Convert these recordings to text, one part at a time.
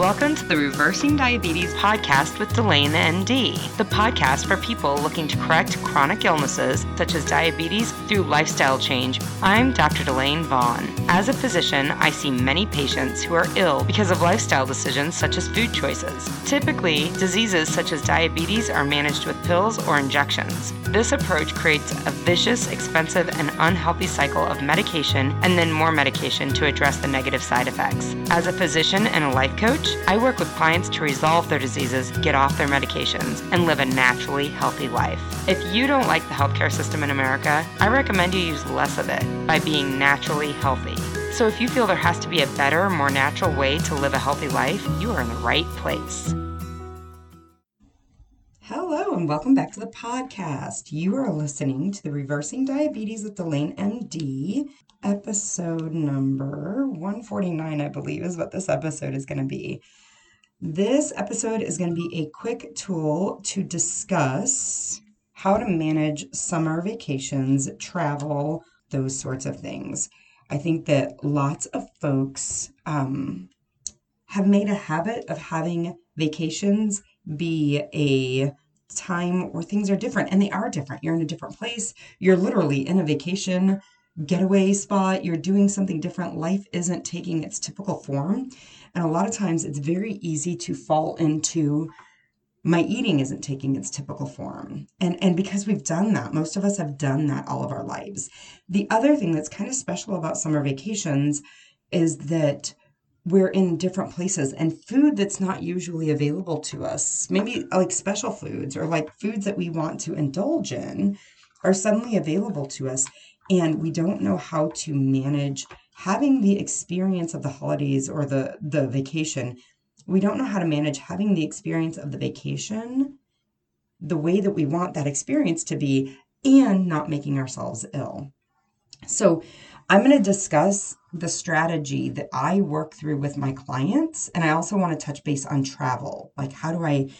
Welcome to the Reversing Diabetes podcast with Delane MD, the podcast for people looking to correct chronic illnesses such as diabetes through lifestyle change. I'm Dr. Delane Vaughn. As a physician, I see many patients who are ill because of lifestyle decisions such as food choices. Typically, diseases such as diabetes are managed with pills or injections. This approach creates a vicious, expensive, and unhealthy cycle of medication and then more medication to address the negative side effects. As a physician and a life coach, I work with clients to resolve their diseases, get off their medications, and live a naturally healthy life. If you don't like the healthcare system in America, I recommend you use less of it by being naturally healthy. So if you feel there has to be a better, more natural way to live a healthy life, you are in the right place. Hello, and welcome back to the podcast. You are listening to the Reversing Diabetes with Delane MD episode number 149, I believe, is what this episode is going to be. This episode is going to be a quick tool to discuss how to manage summer vacations, travel, those sorts of things. I think that lots of folks um, have made a habit of having vacations be a time where things are different, and they are different. You're in a different place, you're literally in a vacation getaway spot, you're doing something different. Life isn't taking its typical form. And a lot of times it's very easy to fall into my eating isn't taking its typical form. And and because we've done that, most of us have done that all of our lives. The other thing that's kind of special about summer vacations is that we're in different places and food that's not usually available to us, maybe like special foods or like foods that we want to indulge in are suddenly available to us and we don't know how to manage having the experience of the holidays or the the vacation. We don't know how to manage having the experience of the vacation the way that we want that experience to be and not making ourselves ill. So i'm going to discuss the strategy that i work through with my clients. And i also want to touch base on travel. Like how do i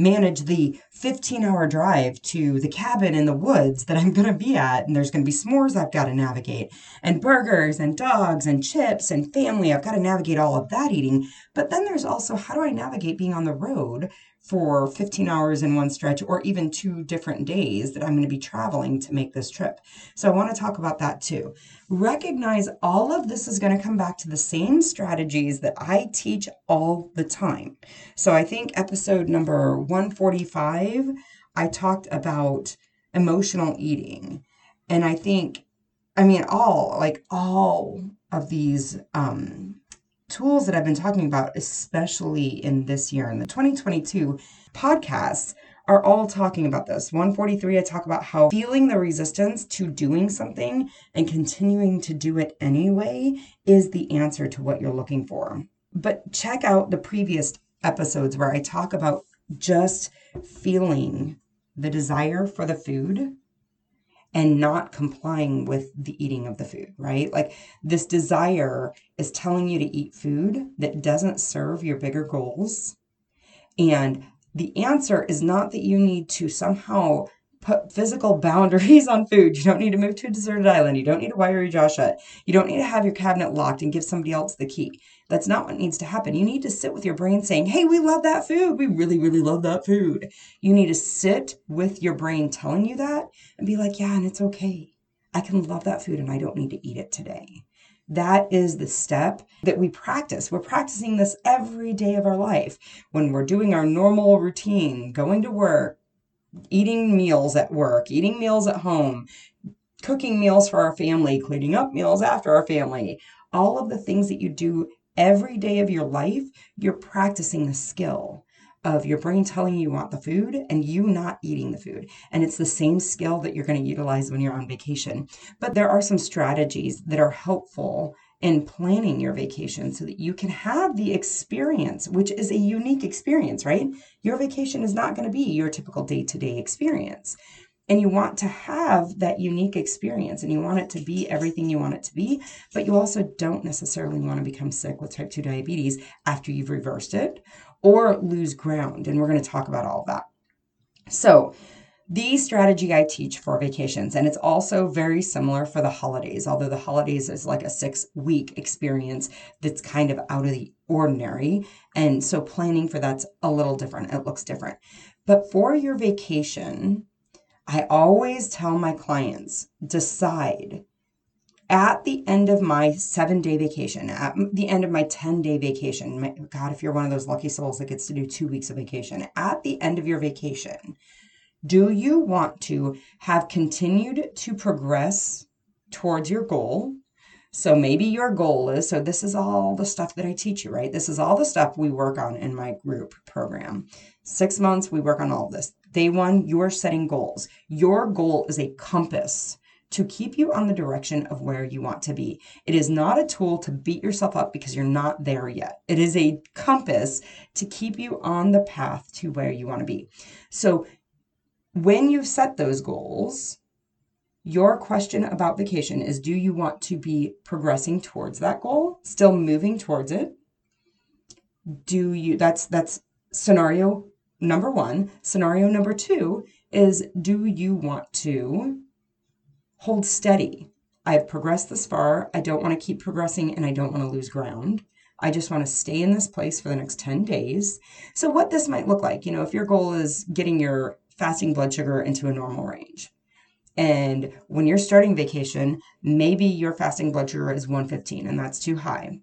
manage the 15 hour drive to the cabin in the woods that I'm going to be at. And there's going to be s'mores I've got to navigate, and burgers, and dogs, and chips, and family. I've got to navigate all of that eating. But then there's also how do I navigate being on the road for 15 hours in one stretch or even two different days that I'm going to be traveling to make this trip. So I want to talk about that too. Recognize all of this is going to come back to the same strategies that I teach all the time. So I think episode number 145, I talked about emotional eating. And I think, I mean, all, like all of these um, tools that I've been talking about, especially in this year, in the 2022 podcasts, are all talking about this. 143, I talk about how feeling the resistance to doing something and continuing to do it anyway is the answer to what you're looking for. But check out the previous episodes where I talk about just feeling the desire for the food and not complying with the eating of the food, right? Like this desire is telling you to eat food that doesn't serve your bigger goals. And the answer is not that you need to somehow put physical boundaries on food. You don't need to move to a deserted island. You don't need to wire your jaw shut. You don't need to have your cabinet locked and give somebody else the key. That's not what needs to happen. You need to sit with your brain saying, Hey, we love that food. We really, really love that food. You need to sit with your brain telling you that and be like, Yeah, and it's okay. I can love that food and I don't need to eat it today. That is the step that we practice. We're practicing this every day of our life. When we're doing our normal routine, going to work, eating meals at work, eating meals at home, cooking meals for our family, cleaning up meals after our family, all of the things that you do every day of your life, you're practicing the skill of your brain telling you you want the food and you not eating the food. And it's the same skill that you're going to utilize when you're on vacation. But there are some strategies that are helpful in planning your vacation so that you can have the experience, which is a unique experience, right? Your vacation is not going to be your typical day to day experience. And you want to have that unique experience and you want it to be everything you want it to be, but you also don't necessarily want to become sick with type 2 diabetes after you've reversed it or lose ground. And we're going to talk about all that. So, the strategy I teach for vacations, and it's also very similar for the holidays, although the holidays is like a six week experience that's kind of out of the ordinary. And so planning for that's a little different. It looks different. But for your vacation, I always tell my clients decide at the end of my seven day vacation, at the end of my 10 day vacation, my, God, if you're one of those lucky souls that gets to do two weeks of vacation, at the end of your vacation, do you want to have continued to progress towards your goal? So maybe your goal is so this is all the stuff that I teach you, right? This is all the stuff we work on in my group program. Six months, we work on all this. Day one, you're setting goals. Your goal is a compass to keep you on the direction of where you want to be. It is not a tool to beat yourself up because you're not there yet. It is a compass to keep you on the path to where you want to be. So when you've set those goals, your question about vacation is do you want to be progressing towards that goal, still moving towards it? Do you that's that's scenario number 1. Scenario number 2 is do you want to hold steady. I have progressed this far. I don't want to keep progressing and I don't want to lose ground. I just want to stay in this place for the next 10 days. So, what this might look like, you know, if your goal is getting your fasting blood sugar into a normal range, and when you're starting vacation, maybe your fasting blood sugar is 115 and that's too high.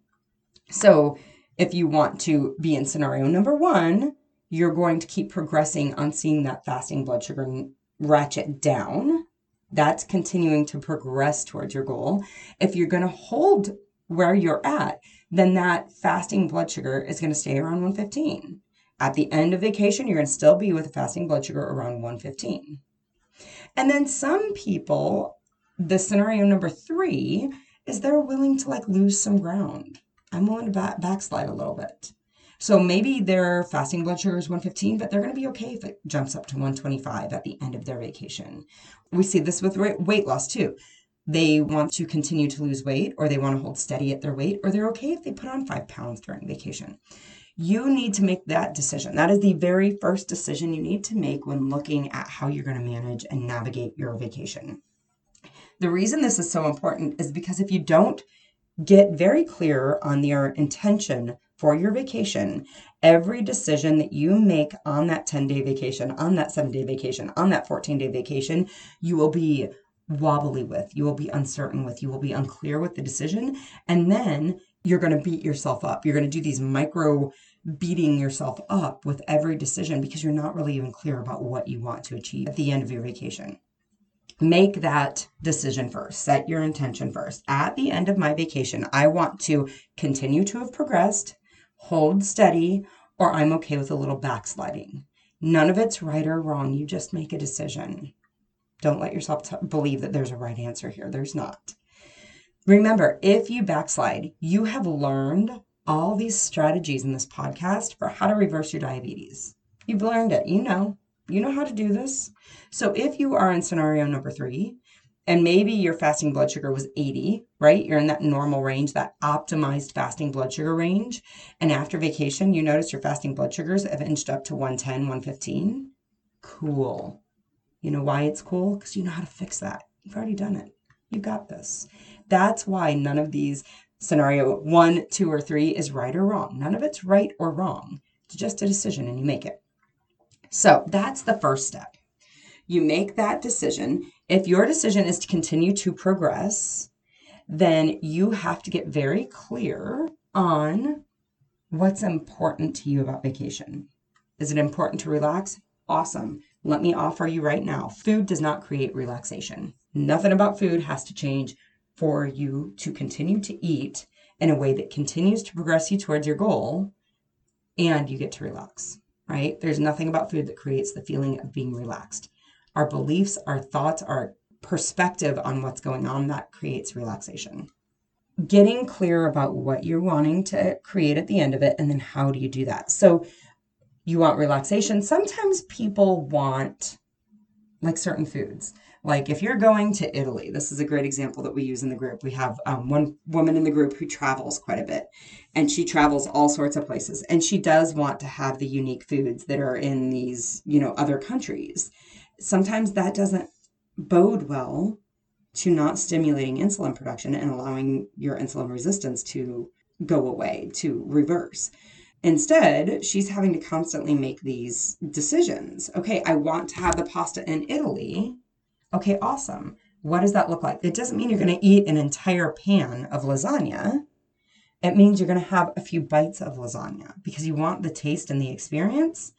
So, if you want to be in scenario number one, you're going to keep progressing on seeing that fasting blood sugar ratchet down that's continuing to progress towards your goal. If you're going to hold where you're at, then that fasting blood sugar is going to stay around 115. At the end of vacation, you're going to still be with a fasting blood sugar around 115. And then some people, the scenario number three is they're willing to like lose some ground. I'm willing to back, backslide a little bit. So maybe their fasting blood sugar is 115, but they're going to be okay if it jumps up to 125 at the end of their vacation. We see this with weight loss too. They want to continue to lose weight, or they want to hold steady at their weight, or they're okay if they put on five pounds during vacation. You need to make that decision. That is the very first decision you need to make when looking at how you're going to manage and navigate your vacation. The reason this is so important is because if you don't get very clear on your intention for your vacation, every decision that you make on that 10 day vacation, on that seven day vacation, on that 14 day vacation, you will be wobbly with, you will be uncertain with, you will be unclear with the decision. And then you're going to beat yourself up. You're going to do these micro beating yourself up with every decision because you're not really even clear about what you want to achieve at the end of your vacation. Make that decision first. Set your intention first. At the end of my vacation, I want to continue to have progressed hold steady, or I'm okay with a little backsliding. None of it's right or wrong. You just make a decision. Don't let yourself t- believe that there's a right answer here. There's not. Remember, if you backslide, you have learned all these strategies in this podcast for how to reverse your diabetes. You've learned it. You know. You know how to do this. So if you are in scenario number three, and maybe your fasting blood sugar was 80, right? You're in that normal range, that optimized fasting blood sugar range. And after vacation, you notice your fasting blood sugars have inched up to 110, 115. Cool. You know why it's cool? Because you know how to fix that. You've already done it. You got this. That's why none of these scenario one, two, or three is right or wrong. None of it's right or wrong. It's just a decision and you make it. So that's the first step. You make that decision if your decision is to continue to progress, then you have to get very clear on what's important to you about vacation. Is it important to relax? Awesome. Let me offer you right now food does not create relaxation. Nothing about food has to change for you to continue to eat in a way that continues to progress you towards your goal and you get to relax, right? There's nothing about food that creates the feeling of being relaxed our beliefs, our thoughts, our perspective on what's going on that creates relaxation. Getting clear about what you're wanting to create at the end of it, and then how do you do that? So, you want relaxation. Sometimes people want like certain foods. Like if you're going to Italy, this is a great example that we use in the group. We have um, one woman in the group who travels quite a bit, and she travels all sorts of places, and she does want to have the unique foods that are in these, you know, other countries sometimes that doesn't bode well to not stimulating insulin production and allowing your insulin resistance to go away to reverse. Instead, she's having to constantly make these decisions. Okay, I want to have the pasta in Italy. Okay, awesome. What does that look like? It doesn't mean you're going to eat an entire pan of lasagna. It means you're going to have a few bites of lasagna because you want the taste and the experience,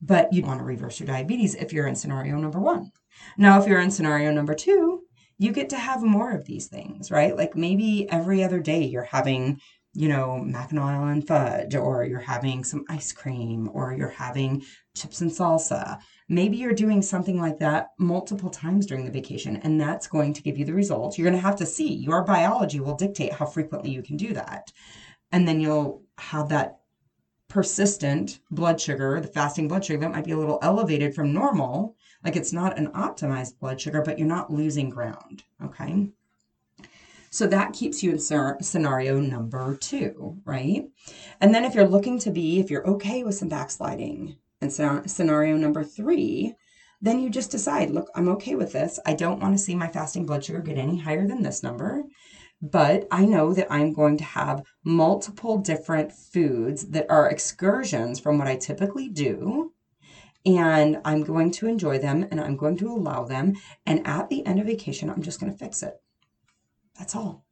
but you want to reverse your diabetes if you're in scenario number one. Now, if you're in scenario number two, you get to have more of these things, right? Like maybe every other day you're having, you know, mackinac and fudge, or you're having some ice cream, or you're having chips and salsa. Maybe you're doing something like that multiple times during the vacation, and that's going to give you the results. You're going to have to see your biology will dictate how frequently you can do that. And then you'll have that persistent blood sugar, the fasting blood sugar that might be a little elevated from normal like it's not an optimized blood sugar, but you're not losing ground. Okay. So that keeps you in scenario number two, right? And then if you're looking to be, if you're okay with some backsliding, and scenario number three, then you just decide, look, I'm okay with this. I don't want to see my fasting blood sugar get any higher than this number. But I know that I'm going to have multiple different foods that are excursions from what I typically do and I'm going to enjoy them and I'm going to allow them. And at the end of vacation, I'm just going to fix it. That's all.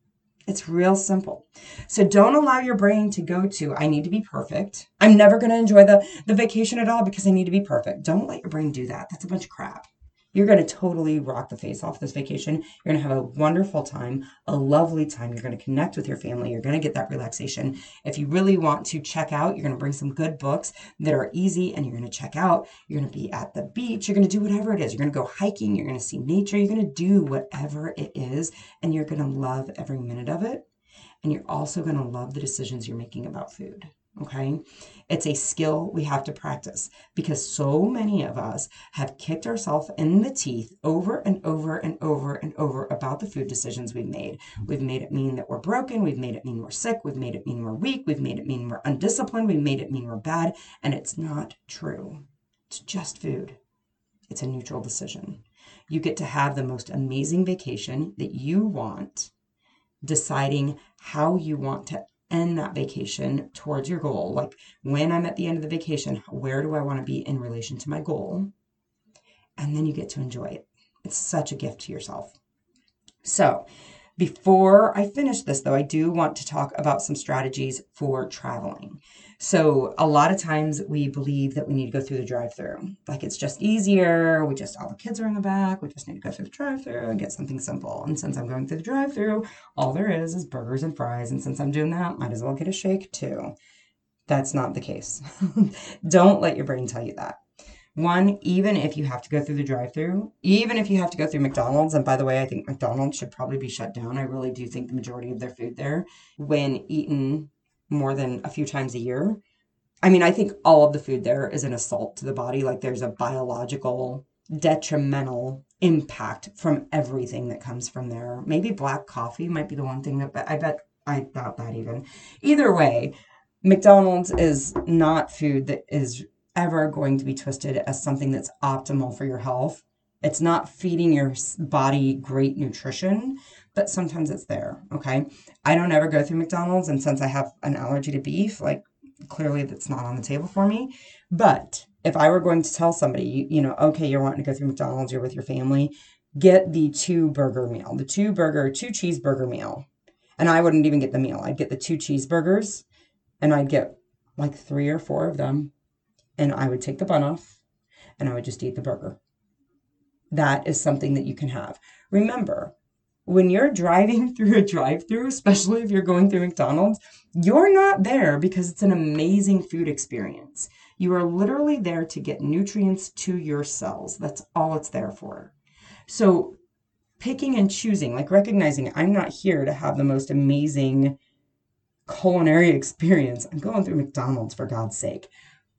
It's real simple. So don't allow your brain to go to, I need to be perfect. I'm never going to enjoy the, the vacation at all because I need to be perfect. Don't let your brain do that. That's a bunch of crap. You're going to totally rock the face off this vacation. You're going to have a wonderful time, a lovely time. You're going to connect with your family. You're going to get that relaxation. If you really want to check out, you're going to bring some good books that are easy and you're going to check out. You're going to be at the beach. You're going to do whatever it is. You're going to go hiking. You're going to see nature. You're going to do whatever it is. And you're going to love every minute of it. And you're also going to love the decisions you're making about food. Okay. It's a skill we have to practice because so many of us have kicked ourselves in the teeth over and over and over and over about the food decisions we've made. We've made it mean that we're broken. We've made it mean we're sick. We've made it mean we're weak. We've made it mean we're undisciplined. We've made it mean we're bad. And it's not true. It's just food. It's a neutral decision. You get to have the most amazing vacation that you want, deciding how you want to end that vacation towards your goal. Like when I'm at the end of the vacation, where do I want to be in relation to my goal? And then you get to enjoy it. It's such a gift to yourself. So, before I finish this, though, I do want to talk about some strategies for traveling. So a lot of times we believe that we need to go through the drive-through. Like it's just easier. We just all the kids are in the back. We just need to go through the drive-through and get something simple. And since I'm going through the drive-through, all there is is burgers and fries. And since I'm doing that, might as well get a shake too. That's not the case. Don't let your brain tell you that. One, even if you have to go through the drive through, even if you have to go through McDonald's, and by the way, I think McDonald's should probably be shut down. I really do think the majority of their food there, when eaten more than a few times a year. I mean, I think all of the food there is an assault to the body. Like there's a biological, detrimental impact from everything that comes from there. Maybe black coffee might be the one thing that I bet I doubt that even. Either way, McDonald's is not food that is ever going to be twisted as something that's optimal for your health. It's not feeding your body great nutrition but sometimes it's there. Okay. I don't ever go through McDonald's. And since I have an allergy to beef, like clearly that's not on the table for me. But if I were going to tell somebody, you, you know, okay, you're wanting to go through McDonald's, you're with your family, get the two burger meal, the two burger, two cheeseburger meal. And I wouldn't even get the meal. I'd get the two cheeseburgers and I'd get like three or four of them. And I would take the bun off and I would just eat the burger. That is something that you can have. Remember, when you're driving through a drive through, especially if you're going through McDonald's, you're not there because it's an amazing food experience. You are literally there to get nutrients to your cells. That's all it's there for. So, picking and choosing, like recognizing I'm not here to have the most amazing culinary experience. I'm going through McDonald's for God's sake.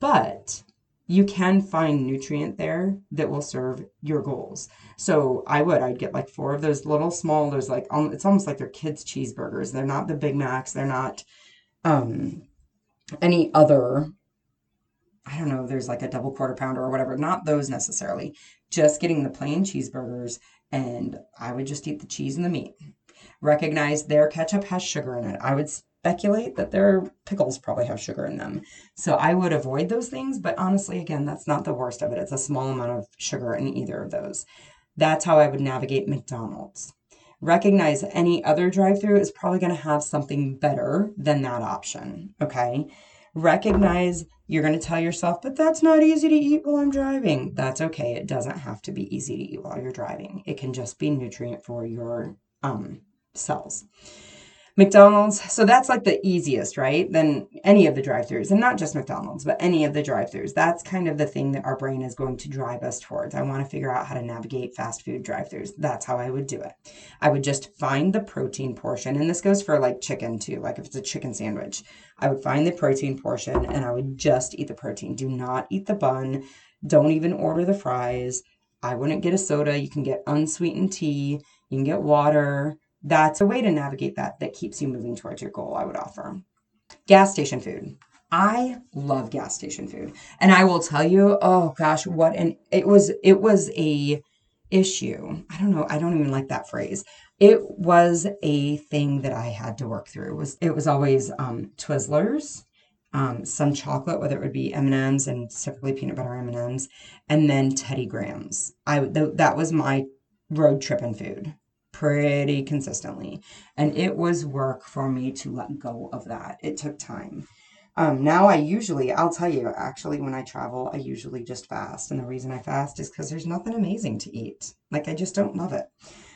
But you can find nutrient there that will serve your goals. So I would, I'd get like four of those little small, there's like, it's almost like they're kids' cheeseburgers. They're not the Big Macs. They're not um, any other, I don't know, there's like a double quarter pounder or whatever. Not those necessarily. Just getting the plain cheeseburgers. And I would just eat the cheese and the meat. Recognize their ketchup has sugar in it. I would speculate that their pickles probably have sugar in them. So I would avoid those things. But honestly, again, that's not the worst of it. It's a small amount of sugar in either of those. That's how I would navigate McDonald's. Recognize any other drive through is probably going to have something better than that option. Okay. Recognize you're going to tell yourself, but that's not easy to eat while I'm driving. That's okay. It doesn't have to be easy to eat while you're driving. It can just be nutrient for your um, cells. McDonald's, so that's like the easiest, right? Than any of the drive throughs, and not just McDonald's, but any of the drive throughs. That's kind of the thing that our brain is going to drive us towards. I want to figure out how to navigate fast food drive throughs. That's how I would do it. I would just find the protein portion, and this goes for like chicken too, like if it's a chicken sandwich, I would find the protein portion and I would just eat the protein. Do not eat the bun. Don't even order the fries. I wouldn't get a soda. You can get unsweetened tea, you can get water that's a way to navigate that that keeps you moving towards your goal, I would offer. Gas station food. I love gas station food. And I will tell you, oh gosh, what an it was it was a issue. I don't know, I don't even like that phrase. It was a thing that I had to work through. It was it was always um Twizzlers, um, some chocolate, whether it would be M&Ms and typically peanut butter M&Ms, and then Teddy Grahams. I th- that was my road tripping food pretty consistently. And it was work for me to let go of that. It took time. Um, now I usually, I'll tell you, actually, when I travel, I usually just fast. And the reason I fast is because there's nothing amazing to eat. Like, I just don't love it.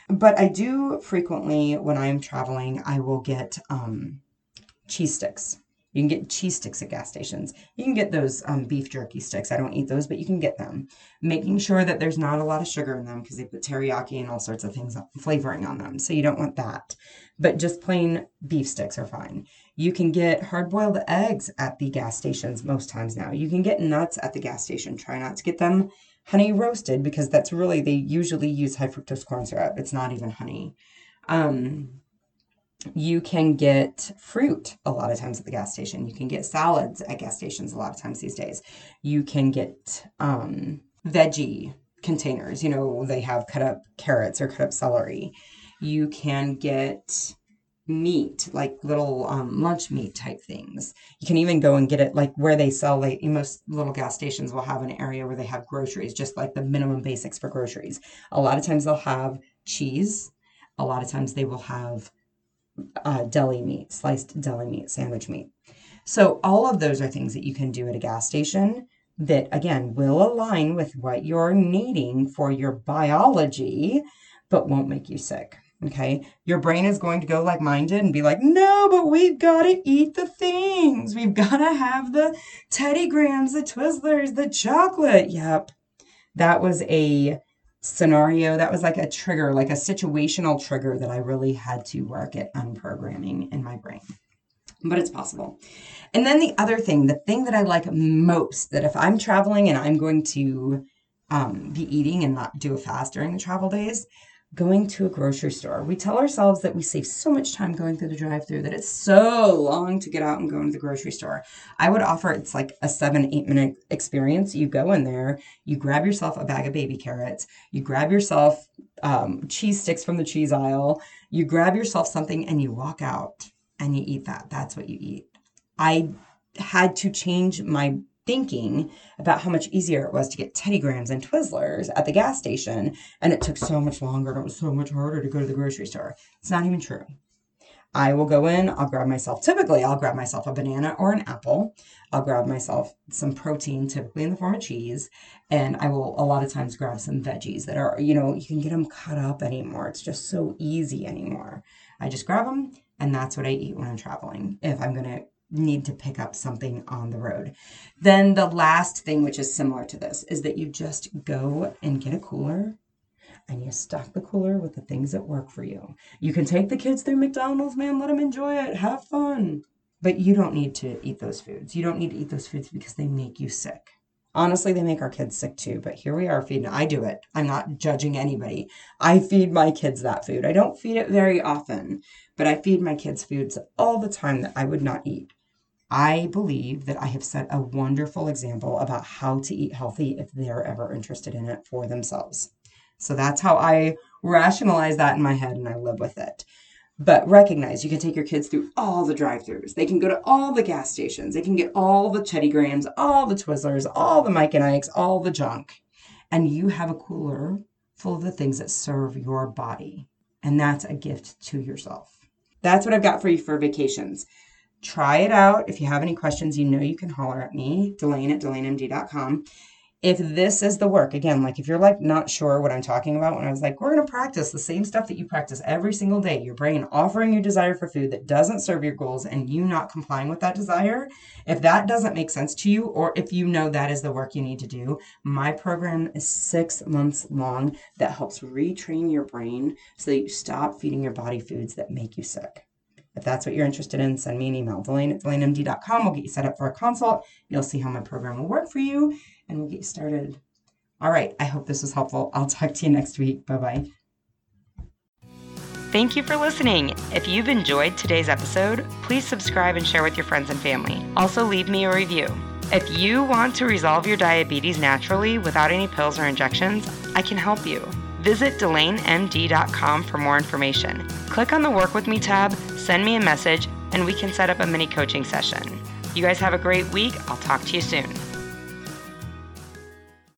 But I do frequently, when I'm traveling, I will get um, cheese sticks. You can get cheese sticks at gas stations. You can get those um, beef jerky sticks. I don't eat those, but you can get them. Making sure that there's not a lot of sugar in them because they put teriyaki and all sorts of things flavoring on them. So you don't want that. But just plain beef sticks are fine. You can get hard boiled eggs at the gas stations most times now. You can get nuts at the gas station. Try not to get them honey roasted because that's really, they usually use high fructose corn syrup. It's not even honey. Um, you can get fruit a lot of times at the gas station. You can get salads at gas stations a lot of times these days. You can get um, veggie containers. You know, they have cut up carrots or cut up celery. You can get meat, like little um, lunch meat type things. You can even go and get it like where they sell, like most little gas stations will have an area where they have groceries, just like the minimum basics for groceries. A lot of times they'll have cheese. A lot of times they will have uh, deli meat, sliced deli meat, sandwich meat. So, all of those are things that you can do at a gas station that, again, will align with what you're needing for your biology, but won't make you sick. Okay. Your brain is going to go like mine did and be like, no, but we've got to eat the things. We've got to have the Teddy Grahams, the Twizzlers, the chocolate. Yep. That was a scenario that was like a trigger like a situational trigger that i really had to work at unprogramming in my brain. But it's possible. And then the other thing the thing that i like most that if i'm traveling and i'm going to um, be eating and not do a fast during the travel days going to a grocery store. We tell ourselves that we save so much time going through the drive through that it's so long to get out and go into the grocery store. I would offer it's like a seven, eight minute experience. You go in there, you grab yourself a bag of baby carrots, you grab yourself um, cheese sticks from the cheese aisle, you grab yourself something and you walk out and you eat that. That's what you eat. I had to change my thinking about how much easier it was to get Teddy Grahams and Twizzlers at the gas station, and it took so much longer and it was so much harder to go to the grocery store. It's not even true. I will go in, I'll grab myself, typically, I'll grab myself a banana or an apple. I'll grab myself some protein, typically in the form of cheese, and I will a lot of times grab some veggies that are, you know, you can get them cut up anymore. It's just so easy anymore. I just grab them, and that's what I eat when I'm traveling. If I'm going to need to pick up something on the road. Then the last thing, which is similar to this, is that you just go and get a cooler and you stock the cooler with the things that work for you. You can take the kids through McDonald's, man, let them enjoy it, have fun. But you don't need to eat those foods. You don't need to eat those foods because they make you sick. Honestly, they make our kids sick too, but here we are feeding. I do it. I'm not judging anybody. I feed my kids that food. I don't feed it very often, but I feed my kids foods all the time that I would not eat. I believe that I have set a wonderful example about how to eat healthy if they're ever interested in it for themselves. So that's how I rationalize that in my head and I live with it. But recognize you can take your kids through all the drive throughs. They can go to all the gas stations. They can get all the Teddy Grahams, all the Twizzlers, all the Mike and Ike's, all the junk. And you have a cooler full of the things that serve your body. And that's a gift to yourself. That's what I've got for you for vacations. Try it out. If you have any questions, you know you can holler at me, Delane at DelaneMD.com if this is the work again like if you're like not sure what i'm talking about when i was like we're going to practice the same stuff that you practice every single day your brain offering you desire for food that doesn't serve your goals and you not complying with that desire if that doesn't make sense to you or if you know that is the work you need to do my program is six months long that helps retrain your brain so that you stop feeding your body foods that make you sick if that's what you're interested in, send me an email, Delane at DelaneMD.com. We'll get you set up for a consult. You'll see how my program will work for you and we'll get you started. All right. I hope this was helpful. I'll talk to you next week. Bye bye. Thank you for listening. If you've enjoyed today's episode, please subscribe and share with your friends and family. Also, leave me a review. If you want to resolve your diabetes naturally without any pills or injections, I can help you. Visit DelaneMD.com for more information. Click on the Work With Me tab, send me a message, and we can set up a mini coaching session. You guys have a great week. I'll talk to you soon.